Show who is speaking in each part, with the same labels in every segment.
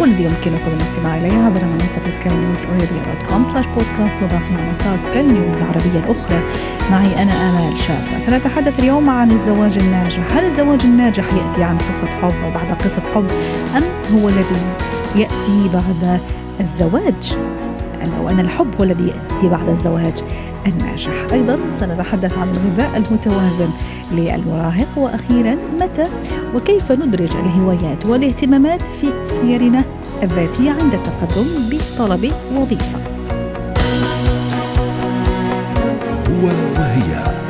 Speaker 1: والذي يمكنكم الاستماع إليه عبر منصة سكاي نيوز radio dot com slash podcast وباقي منصات سكاي نيوز العربية الأخرى. معي أنا آمال شابه سنتحدث اليوم عن الزواج الناجح. هل الزواج الناجح يأتي عن قصة حب أو بعد قصة حب؟ أم هو الذي يأتي بعد الزواج؟ أو أن الحب هو الذي يأتي بعد الزواج الناجح؟ أيضا سنتحدث عن الغذاء المتوازن. للمراهق. وأخيرا متى وكيف ندرج الهوايات والاهتمامات في سيرنا الذاتية عند التقدم بطلب وظيفة؟
Speaker 2: هو وهي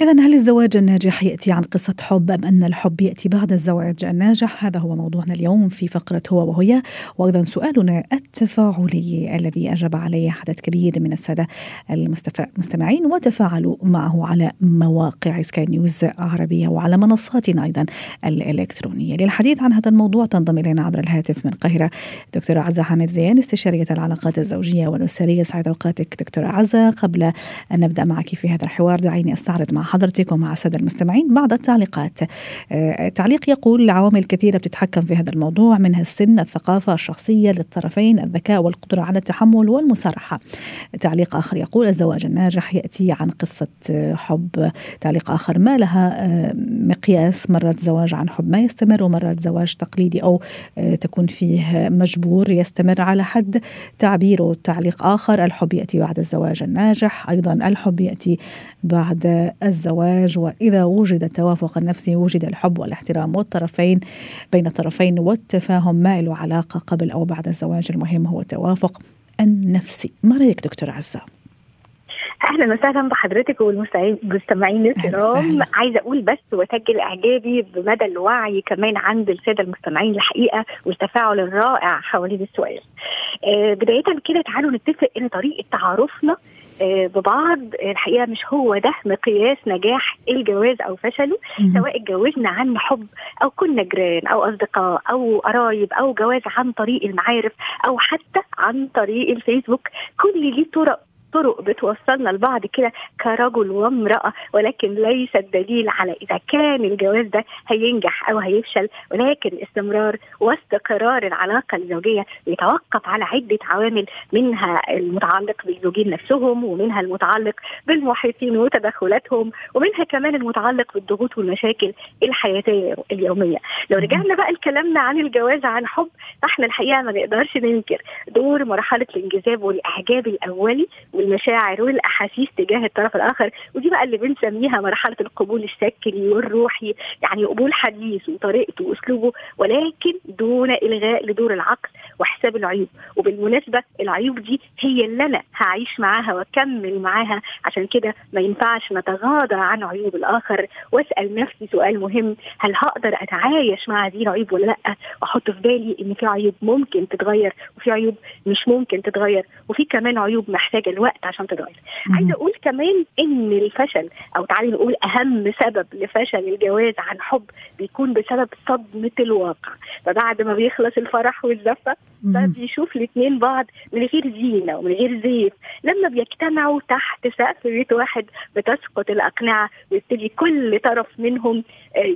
Speaker 1: إذا هل الزواج الناجح يأتي عن قصة حب أم أن الحب يأتي بعد الزواج الناجح؟ هذا هو موضوعنا اليوم في فقرة هو وهي وأيضا سؤالنا التفاعلي الذي أجاب عليه عدد كبير من السادة المستمعين وتفاعلوا معه على مواقع سكاي نيوز عربية وعلى منصاتنا أيضا الإلكترونية. للحديث عن هذا الموضوع تنضم إلينا عبر الهاتف من القاهرة دكتورة عزة حامد زيان استشارية العلاقات الزوجية والأسرية. سعد أوقاتك دكتورة عزة. قبل أن نبدأ معك في هذا الحوار دعيني أستعرض مع حضرتك ومع السادة المستمعين بعض التعليقات. آه، تعليق يقول عوامل كثيرة بتتحكم في هذا الموضوع منها السن الثقافة الشخصية للطرفين الذكاء والقدرة على التحمل والمسارحة. تعليق آخر يقول الزواج الناجح يأتي عن قصة آه، حب. تعليق آخر ما لها آه، مقياس؟ مرات زواج عن حب ما يستمر ومرات زواج تقليدي أو تكون فيه مجبور يستمر على حد. تعبيره تعليق آخر الحب يأتي بعد الزواج الناجح. أيضا الحب يأتي بعد وإذا وجد التوافق النفسي وجد الحب والاحترام والطرفين بين الطرفين والتفاهم ما له علاقة قبل أو بعد الزواج المهم هو التوافق النفسي ما رأيك دكتور عزة؟
Speaker 3: أهلا وسهلا بحضرتك والمستمعين الكرام عايزة أقول بس وأسجل إعجابي بمدى الوعي كمان عند السادة المستمعين الحقيقة والتفاعل الرائع حوالين السؤال. آه بداية كده تعالوا نتفق إن طريقة تعارفنا ببعض. الحقيقة مش هو ده مقياس نجاح الجواز أو فشله سواء اتجوزنا عن حب أو كنا جيران أو أصدقاء أو قرايب أو جواز عن طريق المعارف أو حتى عن طريق الفيسبوك. كل ليه طرق طرق بتوصلنا لبعض كده كرجل وامرأة ولكن ليس الدليل على إذا كان الجواز ده هينجح أو هيفشل ولكن استمرار واستقرار العلاقة الزوجية يتوقف على عدة عوامل منها المتعلق بالزوجين نفسهم ومنها المتعلق بالمحيطين وتدخلاتهم ومنها كمان المتعلق بالضغوط والمشاكل الحياتية اليومية. لو رجعنا بقى لكلامنا عن الجواز عن حب فإحنا الحقيقة ما نقدرش ننكر دور مرحلة الانجذاب والإعجاب الأولي والمشاعر والأحاسيس تجاه الطرف الآخر. ودي بقى اللي بنسميها مرحلة القبول السكري والروحي يعني قبول حديث وطريقته وأسلوبه ولكن دون إلغاء لدور العقل وحساب العيوب. وبالمناسبة العيوب دي هي اللي أنا هعيش معاها وأكمل معاها. عشان كده ما ينفعش نتغاضى عن عيوب الآخر. وأسأل نفسي سؤال مهم هل هقدر أتعايش مع هذه العيوب ولا لأ؟ وأحط في بالي إن في عيوب ممكن تتغير وفي عيوب مش ممكن تتغير وفي كمان عيوب محتاجة الوقت وقت عشان تتغير عايزة أقول كمان إن الفشل أو تعالي نقول أهم سبب لفشل الجواز عن حب بيكون بسبب صدمة الواقع. فبعد ما بيخلص الفرح والزفة فبيشوف الاثنين بعض من غير زينة ومن غير زيف لما بيجتمعوا تحت سقف بيت واحد بتسقط الأقنعة ويبتدي كل طرف منهم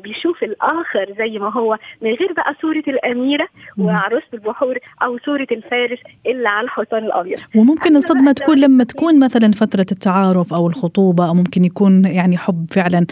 Speaker 3: بيشوف الآخر زي ما هو من غير بقى صورة الأميرة وعروسه البحور أو صورة الفارس اللي على الحصان الأبيض.
Speaker 1: وممكن الصدمه تكون لما تكون مثلا فترة التعارف أو الخطوبة أو ممكن يكون يعني حب فعلا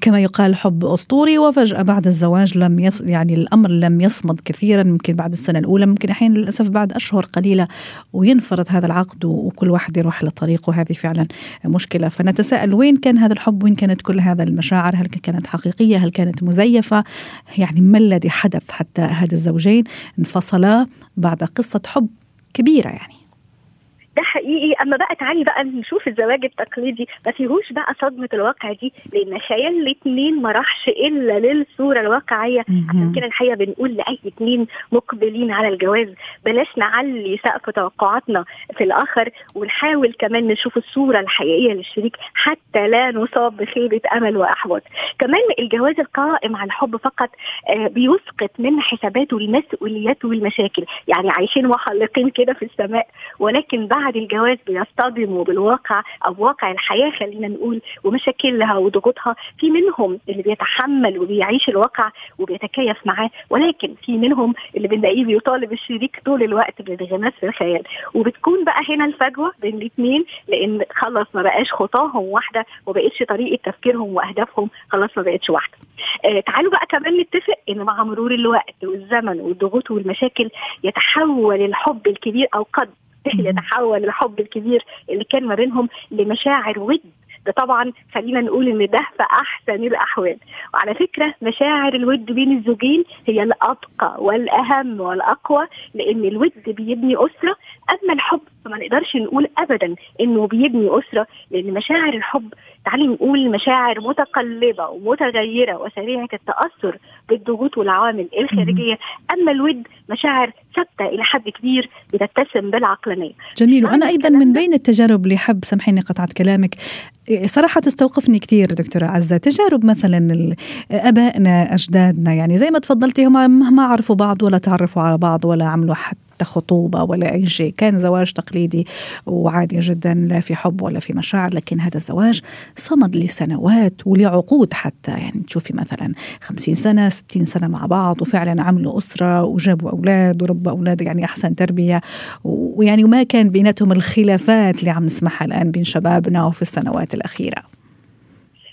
Speaker 1: كما يقال حب أسطوري وفجأة بعد الزواج لم يص يعني الأمر لم يصمد كثيرا ممكن بعد السنة الأولى ممكن أحيانا للأسف بعد أشهر قليلة وينفرط هذا العقد وكل واحد يروح لطريقه. وهذه فعلا مشكلة. فنتساءل وين كان هذا الحب؟ وين كانت كل هذا المشاعر؟ هل كانت حقيقية؟ هل كانت مزيفة؟ يعني ما الذي حدث حتى هذا الزوجين؟ انفصلا بعد قصة حب كبيرة يعني.
Speaker 3: ده حقيقي. أما بقى تعالي بقى نشوف الزواج التقليدي ما فيهوش بقى صدمة الواقع دي لأن خيال الاثنين ما راحش إلا للصورة الواقعية. عشان كده الحقيقة بنقول لأي اثنين مقبلين على الجواز. بلاش نعلي سقف توقعاتنا في الآخر ونحاول كمان نشوف الصورة الحقيقية للشريك حتى لا نصاب بخيبة أمل وأحباط. كمان الجواز القائم على الحب فقط آه بيسقط من حساباته المسؤوليات والمشاكل. يعني عايشين محلقين كده في السماء ولكن بعد الجواز بيصطدموا بالواقع أو واقع الحياة خلينا نقول ومشاكلها وضغوطها في منهم اللي بيتحمل وبيعيش الواقع وبيتكيف معاه ولكن في منهم اللي بنلاقيه بيطالب الشريك طول الوقت بالانغماس في الخيال وبتكون بقى هنا الفجوة بين الاثنين لأن خلاص ما بقاش خطاهم واحدة وما بقتش طريقة تفكيرهم وأهدافهم خلاص ما بقتش واحدة. آه تعالوا بقى كمان نتفق إن مع مرور الوقت والزمن والضغوط والمشاكل يتحول الحب الكبير أو قد يتحول الحب الكبير اللي كان ما بينهم لمشاعر ود. ده طبعا خلينا نقول إن ده في أحسن الأحوال. وعلى فكرة مشاعر الود بين الزوجين هي الابقى والأهم والأقوى لأن الود بيبني أسرة. أما الحب فما نقدرش نقول ابدا إنه بيبني أسرة لأن مشاعر الحب تعالي نقول مشاعر متقلبة ومتغيرة وسريعة التأثر بالضغوط والعوامل الخارجية. أما الود مشاعر ثابتة إلى حد كبير بتتسم بالعقلانية.
Speaker 1: جميل. وأنا أيضا من بين التجارب اللي حب سامحيني قطعت كلامك صراحة تستوقفني كثير دكتورة عزة. تجارب مثلا أبائنا أجدادنا يعني زي ما تفضلتي هم ما عرفوا بعض ولا تعرفوا على بعض ولا عملوا حتى حتى خطوبة ولا أي شيء. كان زواج تقليدي وعادي جدا لا في حب ولا في مشاعر لكن هذا الزواج صمد لسنوات ولعقود حتى. يعني تشوفي مثلا خمسين سنة ستين سنة مع بعض وفعلا عملوا أسرة وجابوا أولاد وربوا أولاد يعني أحسن تربية. ويعني وما كان بيناتهم الخلافات اللي عم نسمعها الآن بين شبابنا وفي السنوات الأخيرة.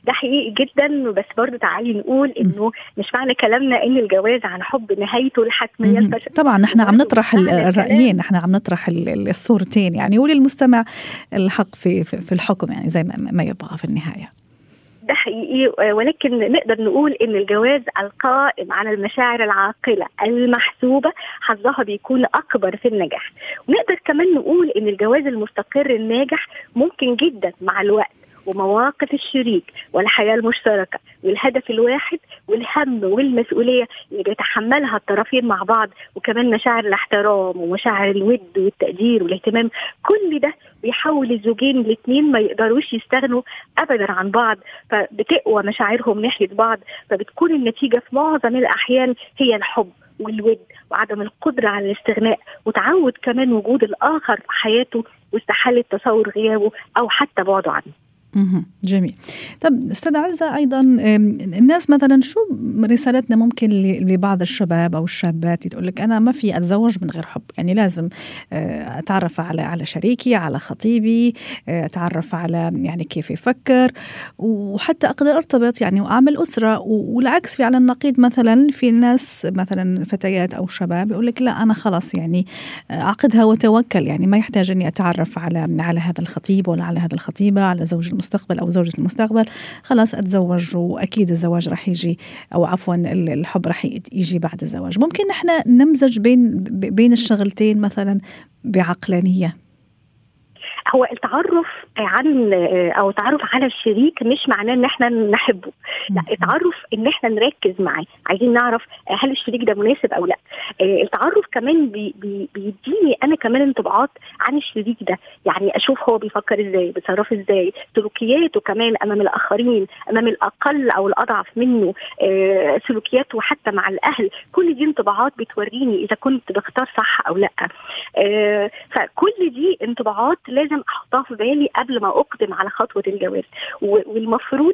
Speaker 3: ده حقيقي جدا بس برضه تعالي نقول إنه مش معنى كلامنا إن الجواز عن حب نهايته الحتميه الفشل
Speaker 1: طبعا نحن عم نطرح الرأيين نحن عم نطرح الصورتين يعني وللمستمع الحق في في الحكم يعني زي ما يبغى في النهاية.
Speaker 3: ده حقيقي ولكن نقدر نقول إن الجواز القائم على المشاعر العاقلة المحسوبة حظها بيكون أكبر في النجاح. ونقدر كمان نقول إن الجواز المستقر الناجح ممكن جدا مع الوقت. ومواقف الشريك والحياة المشتركة والهدف الواحد والهم والمسؤولية اللي بيتحملها الطرفين مع بعض وكمان مشاعر الاحترام ومشاعر الود والتقدير والاهتمام. كل ده بيحول الزوجين الاثنين ما يقدروش يستغنوا ابدا عن بعض فبتقوى مشاعرهم ناحية بعض فبتكون النتيجة في معظم الأحيان هي الحب والود وعدم القدرة على الاستغناء وتعود كمان وجود الآخر في حياته واستحالة تصور غيابه أو حتى بعده عنه.
Speaker 1: جميل. طب أستاذ عزة أيضا الناس مثلا شو رسالتنا ممكن لبعض الشباب أو الشابات تقول لك أنا ما في أتزوج من غير حب؟ يعني لازم أتعرف على على شريكي على خطيبي أتعرف على يعني كيف يفكر وحتى أقدر أرتبط يعني وأعمل أسرة والعكس في على النقيض مثلا في ناس مثلا فتيات أو شباب يقول لك لا أنا خلاص يعني أعقدها وتوكل يعني ما يحتاج إني أتعرف على على هذا الخطيب ولا على هذا الخطيبة على زوج المستقبل أو زوجة المستقبل. خلاص أتزوج وأكيد الزواج رح يجي أو عفوا الحب رح يجي بعد الزواج. ممكن نحن نمزج بين بين الشغلتين مثلا بعقلانية.
Speaker 3: هو التعرف عن أو التعرف على الشريك مش معناه إن إحنا نحبه. لا التعرف إن إحنا نركز معاه. عايزين نعرف هل الشريك ده مناسب أو لا. التعرف كمان بي بي بيديني أنا كمان انطباعات عن الشريك ده. يعني أشوف هو بيفكر إزاي بيتصرف إزاي. سلوكياته كمان أمام الآخرين أمام الأقل أو الأضعف منه. سلوكياته حتى مع الأهل. كل دي انطباعات بتوريني إذا كنت بختار صح أو لا. فكل دي انطباعات لازم أحطها في بالي قبل ما أقدم على خطوة الجواز. والمفروض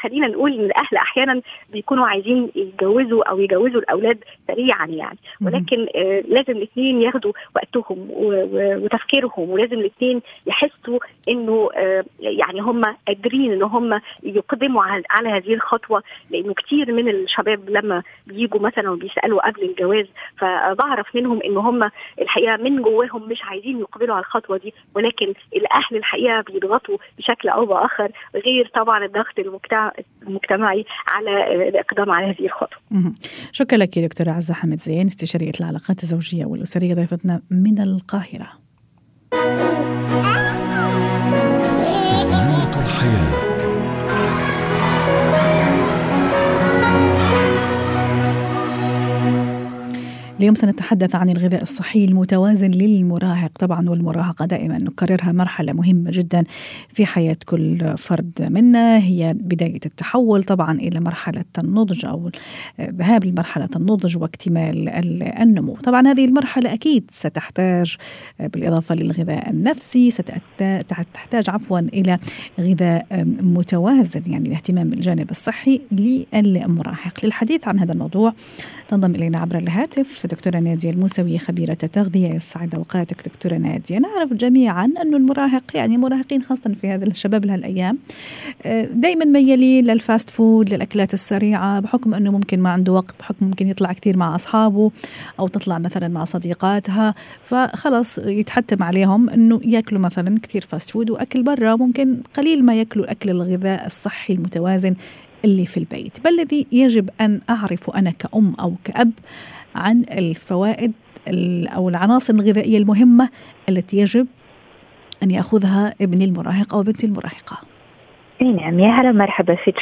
Speaker 3: خلينا نقول إن الأهل أحيانا بيكونوا عايزين يتجوزوا أو يجوزوا الأولاد سريعا يعني. ولكن لازم الاثنين ياخدوا وقتهم وتفكيرهم ولازم الاثنين يحسوا إنه يعني هم قادرين إن هم يقدموا على هذه الخطوة. لأنه كتير من الشباب لما بيجوا مثلا وبيسألوا قبل الجواز فبعرف منهم إن هم الحقيقة من جواهم مش عايزين يقبلوا على الخطوة دي. ولكن الأهل الحقيقة بيضغطوا بشكل أو بآخر غير طبعا الضغط المجتمعي على الاقدام على هذه الخطوة.
Speaker 1: شكرا لك دكتورة عزة حمد زين استشارية العلاقات الزوجية والأسرية ضيفتنا من القاهرة. اليوم سنتحدث عن الغذاء الصحي المتوازن للمراهق طبعا والمراهقة دائما نكررها مرحلة مهمة جدا في حياة كل فرد منا هي بداية التحول طبعا إلى مرحلة النضج أو ذهاب لمرحلة النضج واكتمال النمو. طبعا هذه المرحلة أكيد ستحتاج بالإضافة للغذاء النفسي ستحتاج عفوا إلى غذاء متوازن يعني الاهتمام بالجانب الصحي للمراهق. للحديث عن هذا الموضوع تنضم إلينا عبر الهاتف دكتورة نادية الموسوي خبيرة التغذية يسعد أوقاتك دكتورة نادية. نعرف جميعا أن المراهق يعني مراهقين خاصة في هذا الشباب لهالأيام آه، دائما ميالين لل fast food للأكلات السريعة بحكم أنه ممكن ما عنده وقت بحكم ممكن يطلع كثير مع أصحابه أو تطلع مثلا مع صديقاتها. فخلص يتحتم عليهم أنه يأكلوا مثلا كثير fast food وأكل برا ممكن قليل ما يأكلوا أكل الغذاء الصحي المتوازن اللي في البيت. بل الذي يجب أن أعرف أنا كأم أو كأب عن الفوائد أو العناصر الغذائية المهمة التي يجب أن يأخذها ابني المراهق أو بنتي المراهقة.
Speaker 4: إي نعم يا هلا مرحبا فيك.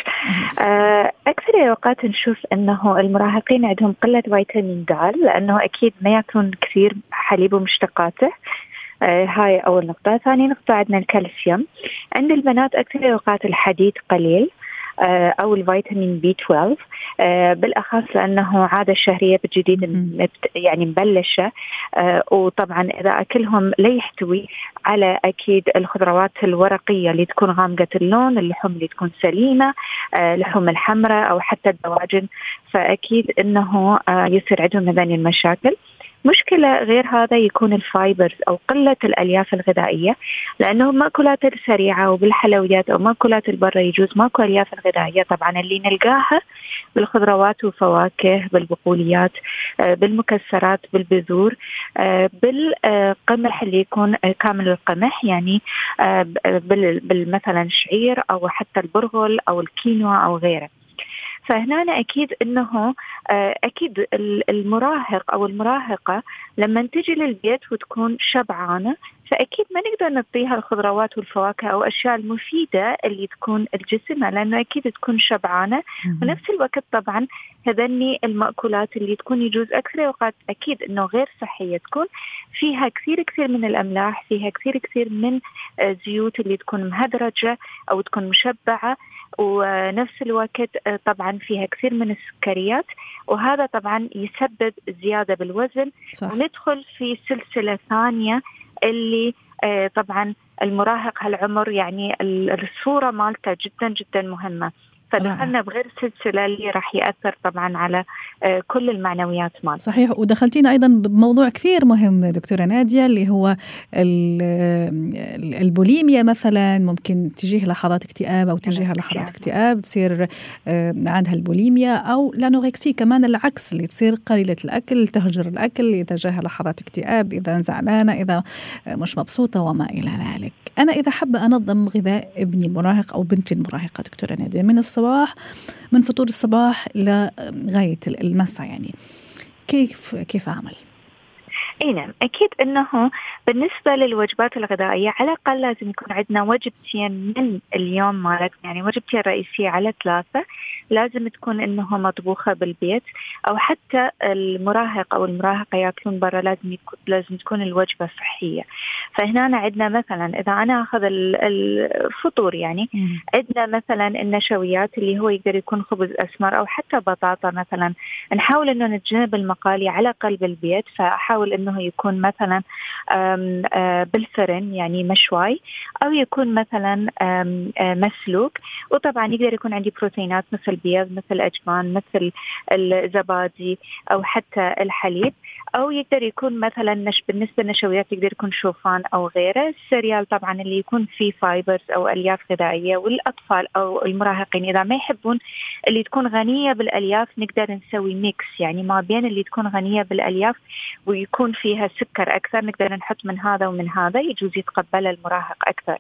Speaker 4: آه، أكثر الأوقات نشوف أنه المراهقين عندهم قلة فيتامين د لأنه أكيد ما يأكلون كثير حليب ومشتقاته. آه هاي أول نقطة. ثاني نقطة عندنا الكالسيوم. عند البنات أكثر الأوقات الحديد قليل. آه، أو الفيتامين B 12 آه، بالأخص لأنه عاده الشهرية بالجديد يعني مبلشة. آه، وطبعا إذا أكلهم لا يحتوي على أكيد الخضروات الورقية اللي تكون غامقة اللون اللحوم اللي تكون سليمة اللحوم الحمراء أو حتى الدواجن. فأكيد إنه يصير عندهم هذين المشاكل. مشكلة غير هذا يكون ال fibers أو قلة الألياف الغذائية لأنه المأكولات السريعة وبالحلويات أو مأكولات البرة يجوز ماكو ألياف الغذائية. طبعا اللي نلقاها بالخضروات والفواكه بالبقوليات آه، بالمكسرات بالبذور آه، بالقمح اللي يكون كامل القمح يعني آه، بالمثلا الشعير أو حتى البرغل أو الكينوا أو غيره. فهنا أكيد أنه آه، أكيد المراهق أو المراهقة لما تجي للبيت وتكون شبعانة فأكيد ما نقدر نعطيها الخضروات والفواكه أو أشياء المفيدة اللي تكون الجسم لأنه أكيد تكون شبعانة. ونفس الوقت طبعا هذني المأكولات اللي تكون يجوز أكثر الأوقات أكيد أنه غير صحية تكون. فيها كثير كثير من الأملاح فيها كثير كثير من الزيوت اللي تكون مهدرجة أو تكون مشبعة. ونفس الوقت طبعا فيها كثير من السكريات وهذا طبعا يسبب زيادة بالوزن. صح. وندخل في سلسلة ثانية اللي آه، طبعا المراهق هالعمر يعني الصورة مالته جدا جدا مهمة. فدخلنا بغير سلسلة اللي راح يأثر طبعا على آه، كل المعنويات مالنا
Speaker 1: صحيح. ودخلتينا أيضا بموضوع كثير مهم دكتورة نادية اللي هو البوليميا مثلا. ممكن تجيه لحظات اكتئاب أو تجيها لحظات اكتئاب تصير آه، عندها البوليميا أو ل anorexie كمان العكس اللي تصير قليلة الأكل تهجر الأكل جاها لحظات اكتئاب إذا زعلانة إذا مش مبسوطة وما إلى ذلك. أنا إذا حابة أنظم غذاء ابني المراهق أو بنتي المراهقه دكتورة نادية من الصباح الصباح من فطور الصباح إلى غاية المساء يعني كيف كيف أعمل؟
Speaker 4: إي نعم أكيد إنه بالنسبة للوجبات الغذائية على الأقل لازم يكون عندنا وجبتين من اليوم مالتنا يعني وجبتين رئيسية على ثلاثة لازم تكون انه مطبوخة بالبيت أو حتى المراهق أو المراهقة يأكلون برا لازم يكون لازم تكون الوجبة صحية. فهنا عندنا مثلا إذا أنا أخذ الفطور يعني عندنا مثلا النشويات اللي هو يقدر يكون خبز أسمر أو حتى بطاطا مثلا. نحاول إنه نتجنب المقالي على قلب البيت فأحاول إنه يكون مثلا بالفرن يعني مشواي أو يكون مثلا مسلوق. وطبعا يقدر يكون عندي بروتينات مثل البيض مثل الأجبان مثل الزبادي أو حتى الحليب. أو يقدر يكون مثلا نش بالنسبة للنشويات يقدر يكون شوفان أو غيره. ال cereal طبعا اللي يكون فيه fibers أو ألياف غذائية والأطفال أو المراهقين إذا ما يحبون اللي تكون غنية بالألياف نقدر نسوي mix يعني ما بين اللي تكون غنية بالألياف ويكون فيها سكر أكثر نقدر نحط من هذا ومن هذا يجوز يتقبل المراهق أكثر.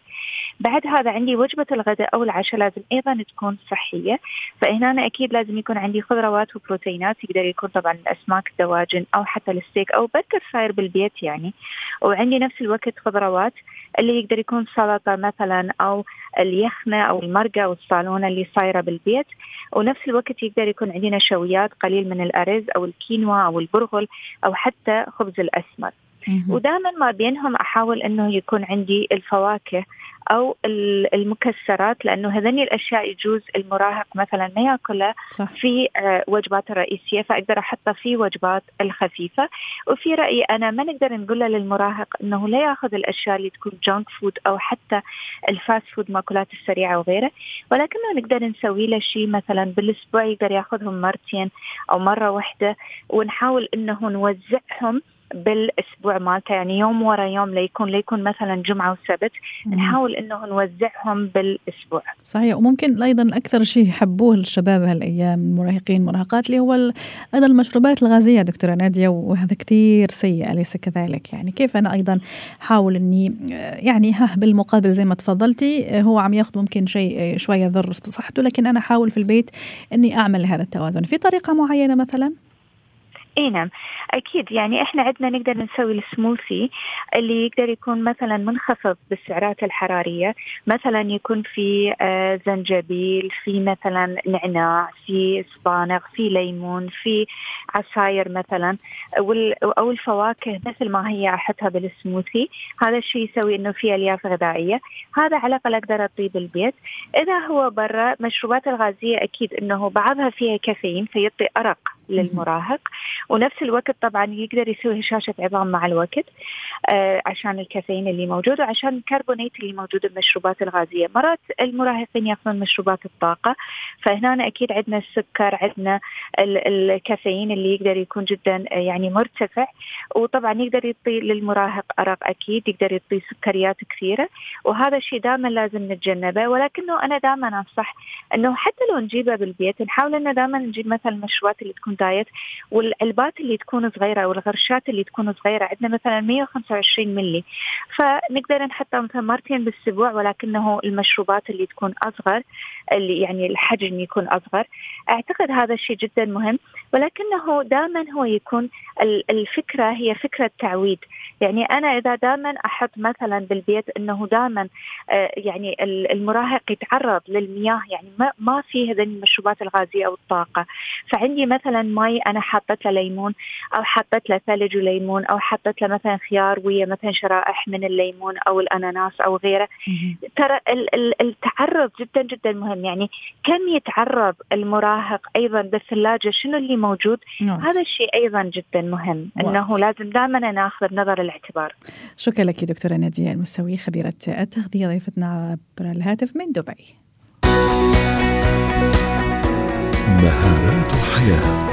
Speaker 4: بعد هذا عندي وجبة الغداء أو العشاء لازم أيضا تكون صحية. فهنا أكيد لازم يكون عندي خضروات وبروتينات يقدر يكون طبعا الأسماك الدواجن أو حتى الستيك أو برجر صاير بالبيت يعني. وعندي نفس الوقت خضروات اللي يقدر يكون سلطة مثلا أو اليخنة أو المرقة أو الصالونة اللي صايرة بالبيت. ونفس الوقت يقدر يكون عندي نشويات قليل من الأرز أو الكينوا أو البرغل أو حتى خبز الاسمر ودائما ما بينهم أحاول إنه يكون عندي الفواكه أو المكسرات لأنه هذني الأشياء يجوز المراهق مثلا ما يأكلها في آه، وجبات الرئيسيه فأقدر أحطها في وجبات الخفيفة. وفي رأيي أنا ما نقدر نقول للمراهق إنه لا يأخذ الأشياء اللي تكون junk food أو حتى ال fast food مأكولات السريعة وغيره. ولكنه نقدر نسوي له شيء مثلا بالأسبوع يقدر يأخذهم مرتين أو مرة واحدة ونحاول إنه نوزعهم بالأسبوع مالته. يعني يوم ورا يوم ليكون ليكون مثلا جمعة وسبت. نحاول إنه نوزعهم بالأسبوع.
Speaker 1: صحيح. وممكن أيضا أكثر شيء يحبوه الشباب هالأيام المراهقين المراهقات اللي هو أيضا المشروبات الغازية دكتورة نادية وهذا كثير سيء أليس كذلك؟ يعني كيف أنا أيضا أحاول إني يعني ها بالمقابل زي ما تفضلتي هو عم يأخذ ممكن شيء شوية يضر بصحته لكن أنا أحاول في البيت إني أعمل هذا التوازن. في طريقة معينة مثلا؟
Speaker 4: اي نعم. أكيد. يعني إحنا عندنا نقدر نسوي السموثي اللي يقدر يكون مثلا منخفض بالسعرات الحرارية. مثلا يكون في آه زنجبيل في مثلا نعناع في صبانغ في ليمون في عصاير مثلا. أو الفواكه مثل ما هي أحطها بالسموثي هذا الشيء يسوي إنه في ألياف غذائية. هذا على الأقل أقدر أطيب بالبيت إذا هو برا مشروبات الغازية أكيد إنه بعضها فيها كافيين فيعطي أرق. للمراهق. ونفس الوقت طبعا يقدر يسوي هشاشة عظام مع الوقت آه عشان الكافيين اللي موجود وعشان الكربونات اللي موجود بالمشروبات الغازية. مرات المراهقين يأخذون مشروبات الطاقة فهنا أكيد عندنا السكر عندنا الكافيين اللي يقدر يكون جدا آه، يعني مرتفع. وطبعا يقدر يعطي للمراهق أرق أكيد يقدر يعطي سكريات كثيرة. وهذا الشيء دائما لازم نتجنبه. ولكنه أنا دائما أنصح أنه حتى لو نجيبه بالبيت نحاول أنه دائما نجيب مثلا المشروبات اللي تكون دايت والعلبات اللي تكون صغيرة والغرشات اللي تكون صغيرة عندنا مثلا 125 ملي فنقدر نحطها مثلا مرتين بالأسبوع ولكنه المشروبات اللي تكون أصغر اللي يعني الحجم يكون أصغر. أعتقد هذا الشيء جدا مهم ولكنه دائما هو يكون الفكرة هي فكرة تعويد. يعني أنا إذا دائما أحط مثلا بالبيت إنه دائما آه، يعني المراهق يتعرض للمياه يعني ما في هذه المشروبات الغازية أو الطاقة. فعندي مثلا مي أنا حطيت له ليمون أو حطيت له ثلج وليمون أو حطيت له مثلا خيار ويا مثلا شرائح من الليمون أو الأناناس أو غيره. ترى التعرض جدا جدا مهم. يعني كم يتعرض المراهق أيضا بالثلاجة؟ شنو اللي موجود؟ نعم. هذا الشيء أيضا جدا مهم إنه لازم دائما ناخذ بنظر الاعتبار.
Speaker 1: شكرا لك دكتورة نادية المسوي خبيرة التغذية ضيفتنا عبر الهاتف من دبي.
Speaker 2: مهارات الحياة.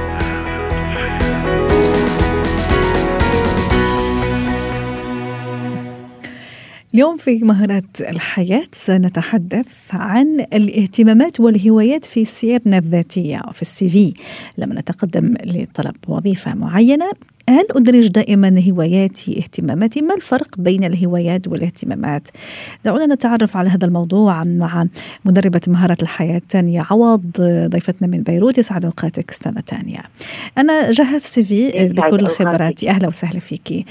Speaker 1: اليوم في مهارات الحياة سنتحدث عن الاهتمامات والهوايات في سيرنا الذاتية في السي في. لما نتقدم لطلب وظيفة معينة هل أدرج دائما هواياتي اهتماماتي ما الفرق بين الهوايات والاهتمامات؟ دعونا نتعرف على هذا الموضوع مع مدربة مهارات الحياة تانيا عوض ضيفتنا من بيروت يسعد أوقاتك أستاذة تانيا أنا جهزت CV بكل خبراتي أهلا وسهلا فيك.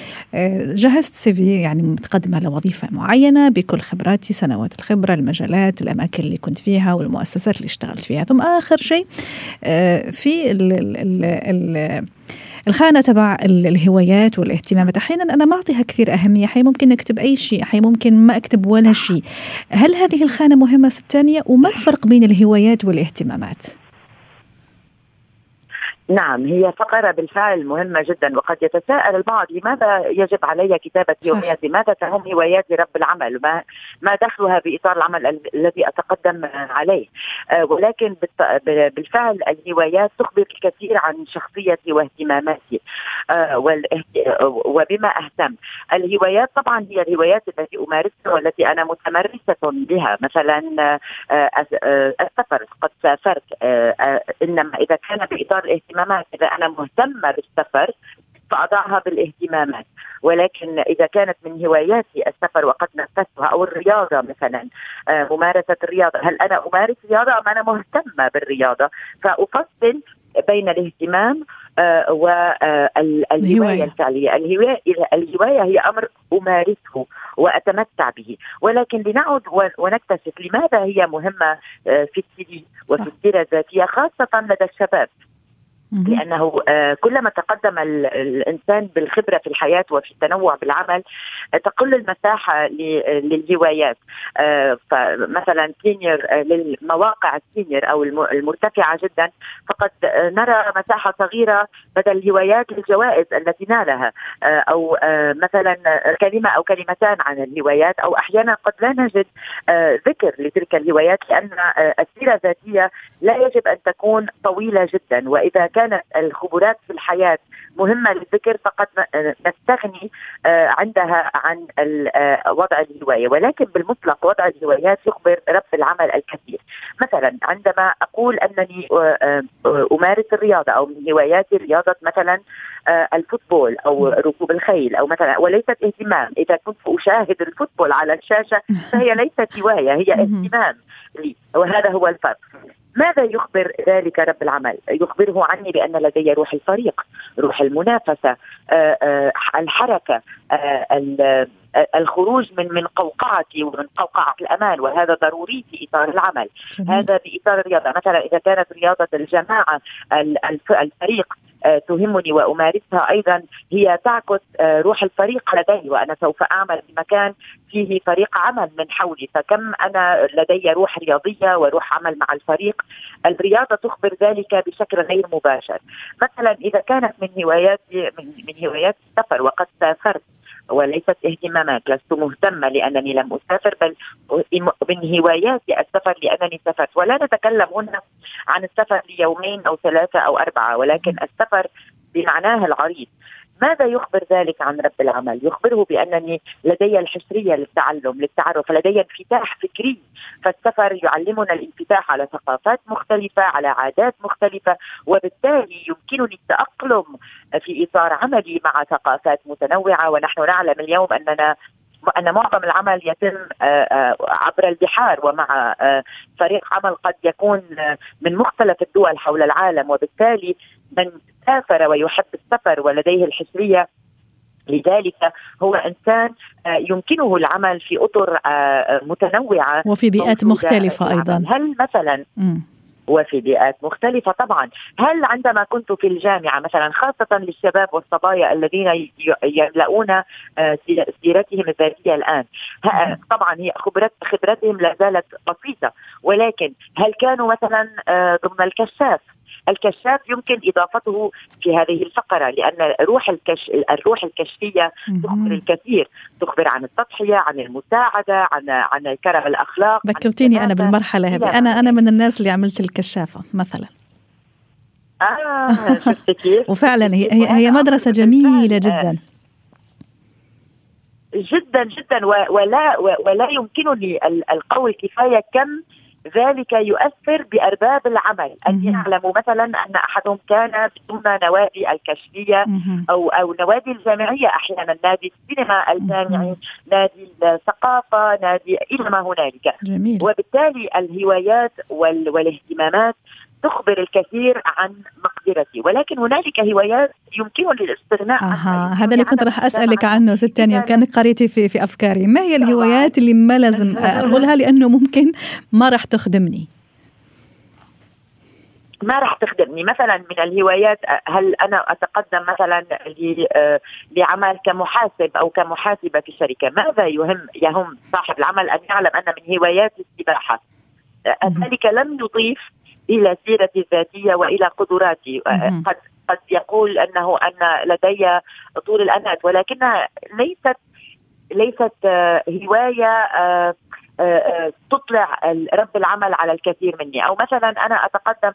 Speaker 1: جهزت CV يعني متقدمة لوظيفة معينة بكل خبراتي سنوات الخبرة المجالات الأماكن اللي كنت فيها والمؤسسات اللي اشتغلت فيها. ثم آخر شيء آه، في ال ال ال الخانة تبع الهوايات والاهتمامات أحيانا أنا ما أعطيها كثير أهمية. أحيانا ممكن أكتب أي شيء. أحيانا ممكن ما أكتب ولا شيء. هل هذه الخانة مهمة ست وما الفرق بين الهوايات والاهتمامات؟
Speaker 5: نعم هي فقرة بالفعل مهمة جدا وقد يتساءل البعض لماذا يجب علي كتابة يوميات لماذا تهم هواياتي رب العمل؟ ما, ما دخلها بإطار العمل الذي أتقدم عليه؟ آه، ولكن بالفعل الهوايات تخبر الكثير عن شخصيتي واهتماماتي آه، وبما أهتم. الهوايات طبعا هي الهوايات التي أمارسها والتي أنا متمرسة بها. مثلا آه، السفر قد سافرت. إنما إذا كان بإطار الاهتمام الاهتمامات إذا أنا مهتمة بالسفر فأضعها بالاهتمامات. ولكن إذا كانت من هواياتي السفر وقد نفذتها أو الرياضة مثلا آه، ممارسة الرياضة هل أنا أمارس رياضة أم أنا مهتمة بالرياضة؟ فأفصل بين الاهتمام والهوايه الفعلية. الهواية هي أمر أمارسه وأتمتع به. ولكن لنعد ونكتشف لماذا هي مهمة آه، في السي وفي السيره الذاتية خاصة لدى الشباب. لأنه آه، كلما تقدم الإنسان بالخبرة في الحياة وفي التنوع بالعمل تقل المساحة للهوايات. آه، فمثلا senior آه، للمواقع ال senior أو المرتفعة جدا فقد نرى مساحة صغيرة بدل الهوايات للجوائز التي نالها. أو مثلا كلمة أو كلمتان عن الهوايات أو أحيانا قد لا نجد ذكر لتلك الهوايات لأن السيره الذاتيه لا يجب أن تكون طويلة جدا. وإذا كان كانت الخبرات في الحياة مهمة للذكر فقد نستغني آه، عندها عن آه، وضع الهواية. ولكن بالمطلق وضع الهوايات يخبر رب العمل الكثير. مثلا عندما أقول أنني آه، أمارس الرياضة أو من هواياتي رياضة مثلا الفوتبول أو ركوب الخيل أو مثلا وليست اهتمام. إذا كنت أشاهد الفوتبول على الشاشة فهي ليست هواية هي اهتمام لي. وهذا هو الفرق. ماذا يخبر ذلك رب العمل؟ يخبره عني بأن لدي روح الفريق، روح المنافسة، آه، آه، الحركة، آه، الخروج من من قوقعتي ومن قوقعة الأمان وهذا ضروري في إطار العمل جميل. هذا بإطار الرياضة مثلا إذا كانت رياضة الجماعة الفريق تهمني وأمارسها أيضا هي تعكس آه، روح الفريق لدي وأنا سوف أعمل في مكان فيه فريق عمل من حولي. فكم أنا لدي روح رياضية وروح عمل مع الفريق الرياضة تخبر ذلك بشكل غير مباشر. مثلا إذا كانت من هواياتي من, من هوايات السفر وقد سافرت وليست اهتمامات لست مهتمة لأنني لم أسافر بل من هواياتي السفر لأنني سافرت. ولا نتكلم هنا عن السفر ليومين أو ثلاثة أو أربعة ولكن السفر بمعناه العريض ماذا يخبر ذلك عن رب العمل؟ يخبره بأنني لدي الحسريه للتعلم للتعرف، لدي انفتاح فكري، فالسفر يعلمنا الانفتاح على ثقافات مختلفة، على عادات مختلفة، وبالتالي يمكنني التأقلم في إطار عملي مع ثقافات متنوعة، ونحن نعلم اليوم أننا أن معظم العمل يتم آه، آه، عبر البحار ومع آه، فريق عمل قد يكون من مختلف الدول حول العالم. وبالتالي من سافر ويحب السفر ولديه الحسريه لذلك هو إنسان يمكنه العمل في أطر متنوعة
Speaker 1: وفي بيئات مختلفة أيضا.
Speaker 5: هل مثلا م. وفي بيئات مختلفة طبعا. هل عندما كنت في الجامعة مثلا خاصة للشباب والصبايا الذين يملؤون آه، سيرتهم الذاتية الآن. طبعا هي خبرت خبرتهم لا زالت بسيطة. ولكن هل كانوا مثلا آه، ضمن الكشاف؟ الكشاف يمكن إضافته في هذه الفقرة لأن روح الكش الروح الكشفية تخبر الكثير تخبر عن التضحية عن المساعدة عن عن كرم الأخلاق
Speaker 1: ذكرتيني أنا بالمرحلة هذه. أنا أنا من الناس اللي عملت الكشافة مثلا.
Speaker 5: آه شفت كيف؟
Speaker 1: وفعلا هي هي مدرسة جميلة جدا.
Speaker 5: جدا جدا. ولا ولا يمكنني القول كفاية كم ذلك يؤثر بأرباب العمل. أن يعلموا مثلا أن أحدهم كان ضمن نوادي الكشفية أو أو نوادي الجامعية؟ أحيانا نادي السينما الجامعي نادي الثقافة نادي إلى ما هنالك.
Speaker 1: جميل.
Speaker 5: وبالتالي الهوايات والاهتمامات تخبر الكثير عن مقدرتي ولكن هنالك هوايات يمكنني الاستغناء
Speaker 1: عنها. هذا اللي كنت راح أسألك عنه. ست تانية كانك قريتي في في أفكاري. ما هي الهوايات اللي ما لازم أقولها لأنه ممكن ما راح تخدمني؟
Speaker 5: ما راح تخدمني. مثلا من الهوايات هل أنا أتقدم مثلا لعمل كمحاسب أو كمحاسبة في شركه ماذا يهم يهم صاحب العمل أن يعلم أن من هواياتي السباحة؟ ذلك لم يضيف إلى سيرتي الذاتيه وإلى قدراتي قد قد يقول أنه أن لدي طول الأنات ولكنها ليست ليست آه، هواية آه، تطلع رب العمل على الكثير مني. أو مثلا أنا أتقدم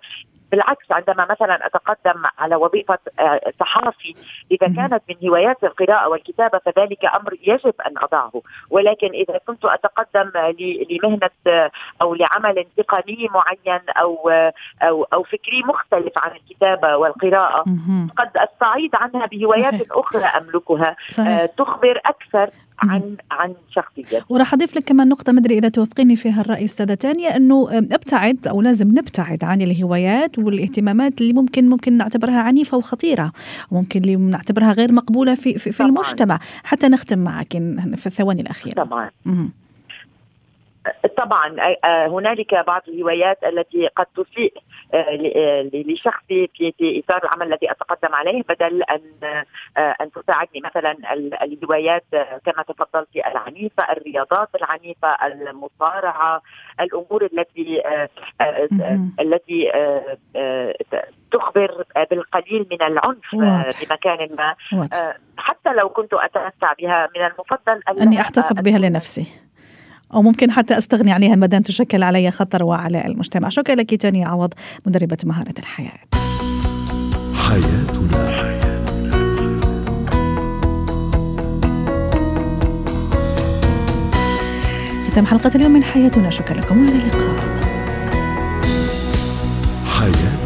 Speaker 5: بالعكس عندما مثلا أتقدم على وظيفة آه، صحافي إذا كانت من هوايات القراءة والكتابة فذلك أمر يجب أن أضعه. ولكن إذا كنت أتقدم لمهنة آه، أو لعمل تقني معين أو أو أو فكري مختلف عن الكتابة والقراءة قد استعيض عنها بهوايات أخرى أملكها صحيح. تخبر أكثر عن عن شخصيته
Speaker 1: وراح أضيف لك كمان نقطة مدري إذا توافقيني فيها الرأي أستاذة تانية إنه أبتعد أو لازم نبتعد عن الهوايات والاهتمامات اللي ممكن ممكن نعتبرها عنيفة وخطيرة وممكن اللي نعتبرها غير مقبولة في في, في المجتمع حتى نختم معك في الثواني الأخيرة.
Speaker 5: طبعا. طبعا هنالك بعض الهوايات التي قد تسيء لشخصي في إطار العمل الذي أتقدم عليه بدل أن أن تساعدني مثلا الهوايات كما تفضلت العنيفة، الرياضات العنيفة، المصارعة، الأمور التي التي تخبر بالقليل من العنف بمكان ما. حتى لو كنت أتمتع بها من المفضل
Speaker 1: أني أحتفظ بها لنفسي. أو ممكن حتى أستغني عنها ما دام تشكل علي خطر وعلى المجتمع. شكرا لك تاني عوض مدربة مهارة الحياة. حياتنا. ختام حلقة اليوم من حياتنا. شكرا لكم وإلى اللقاء. حياتنا.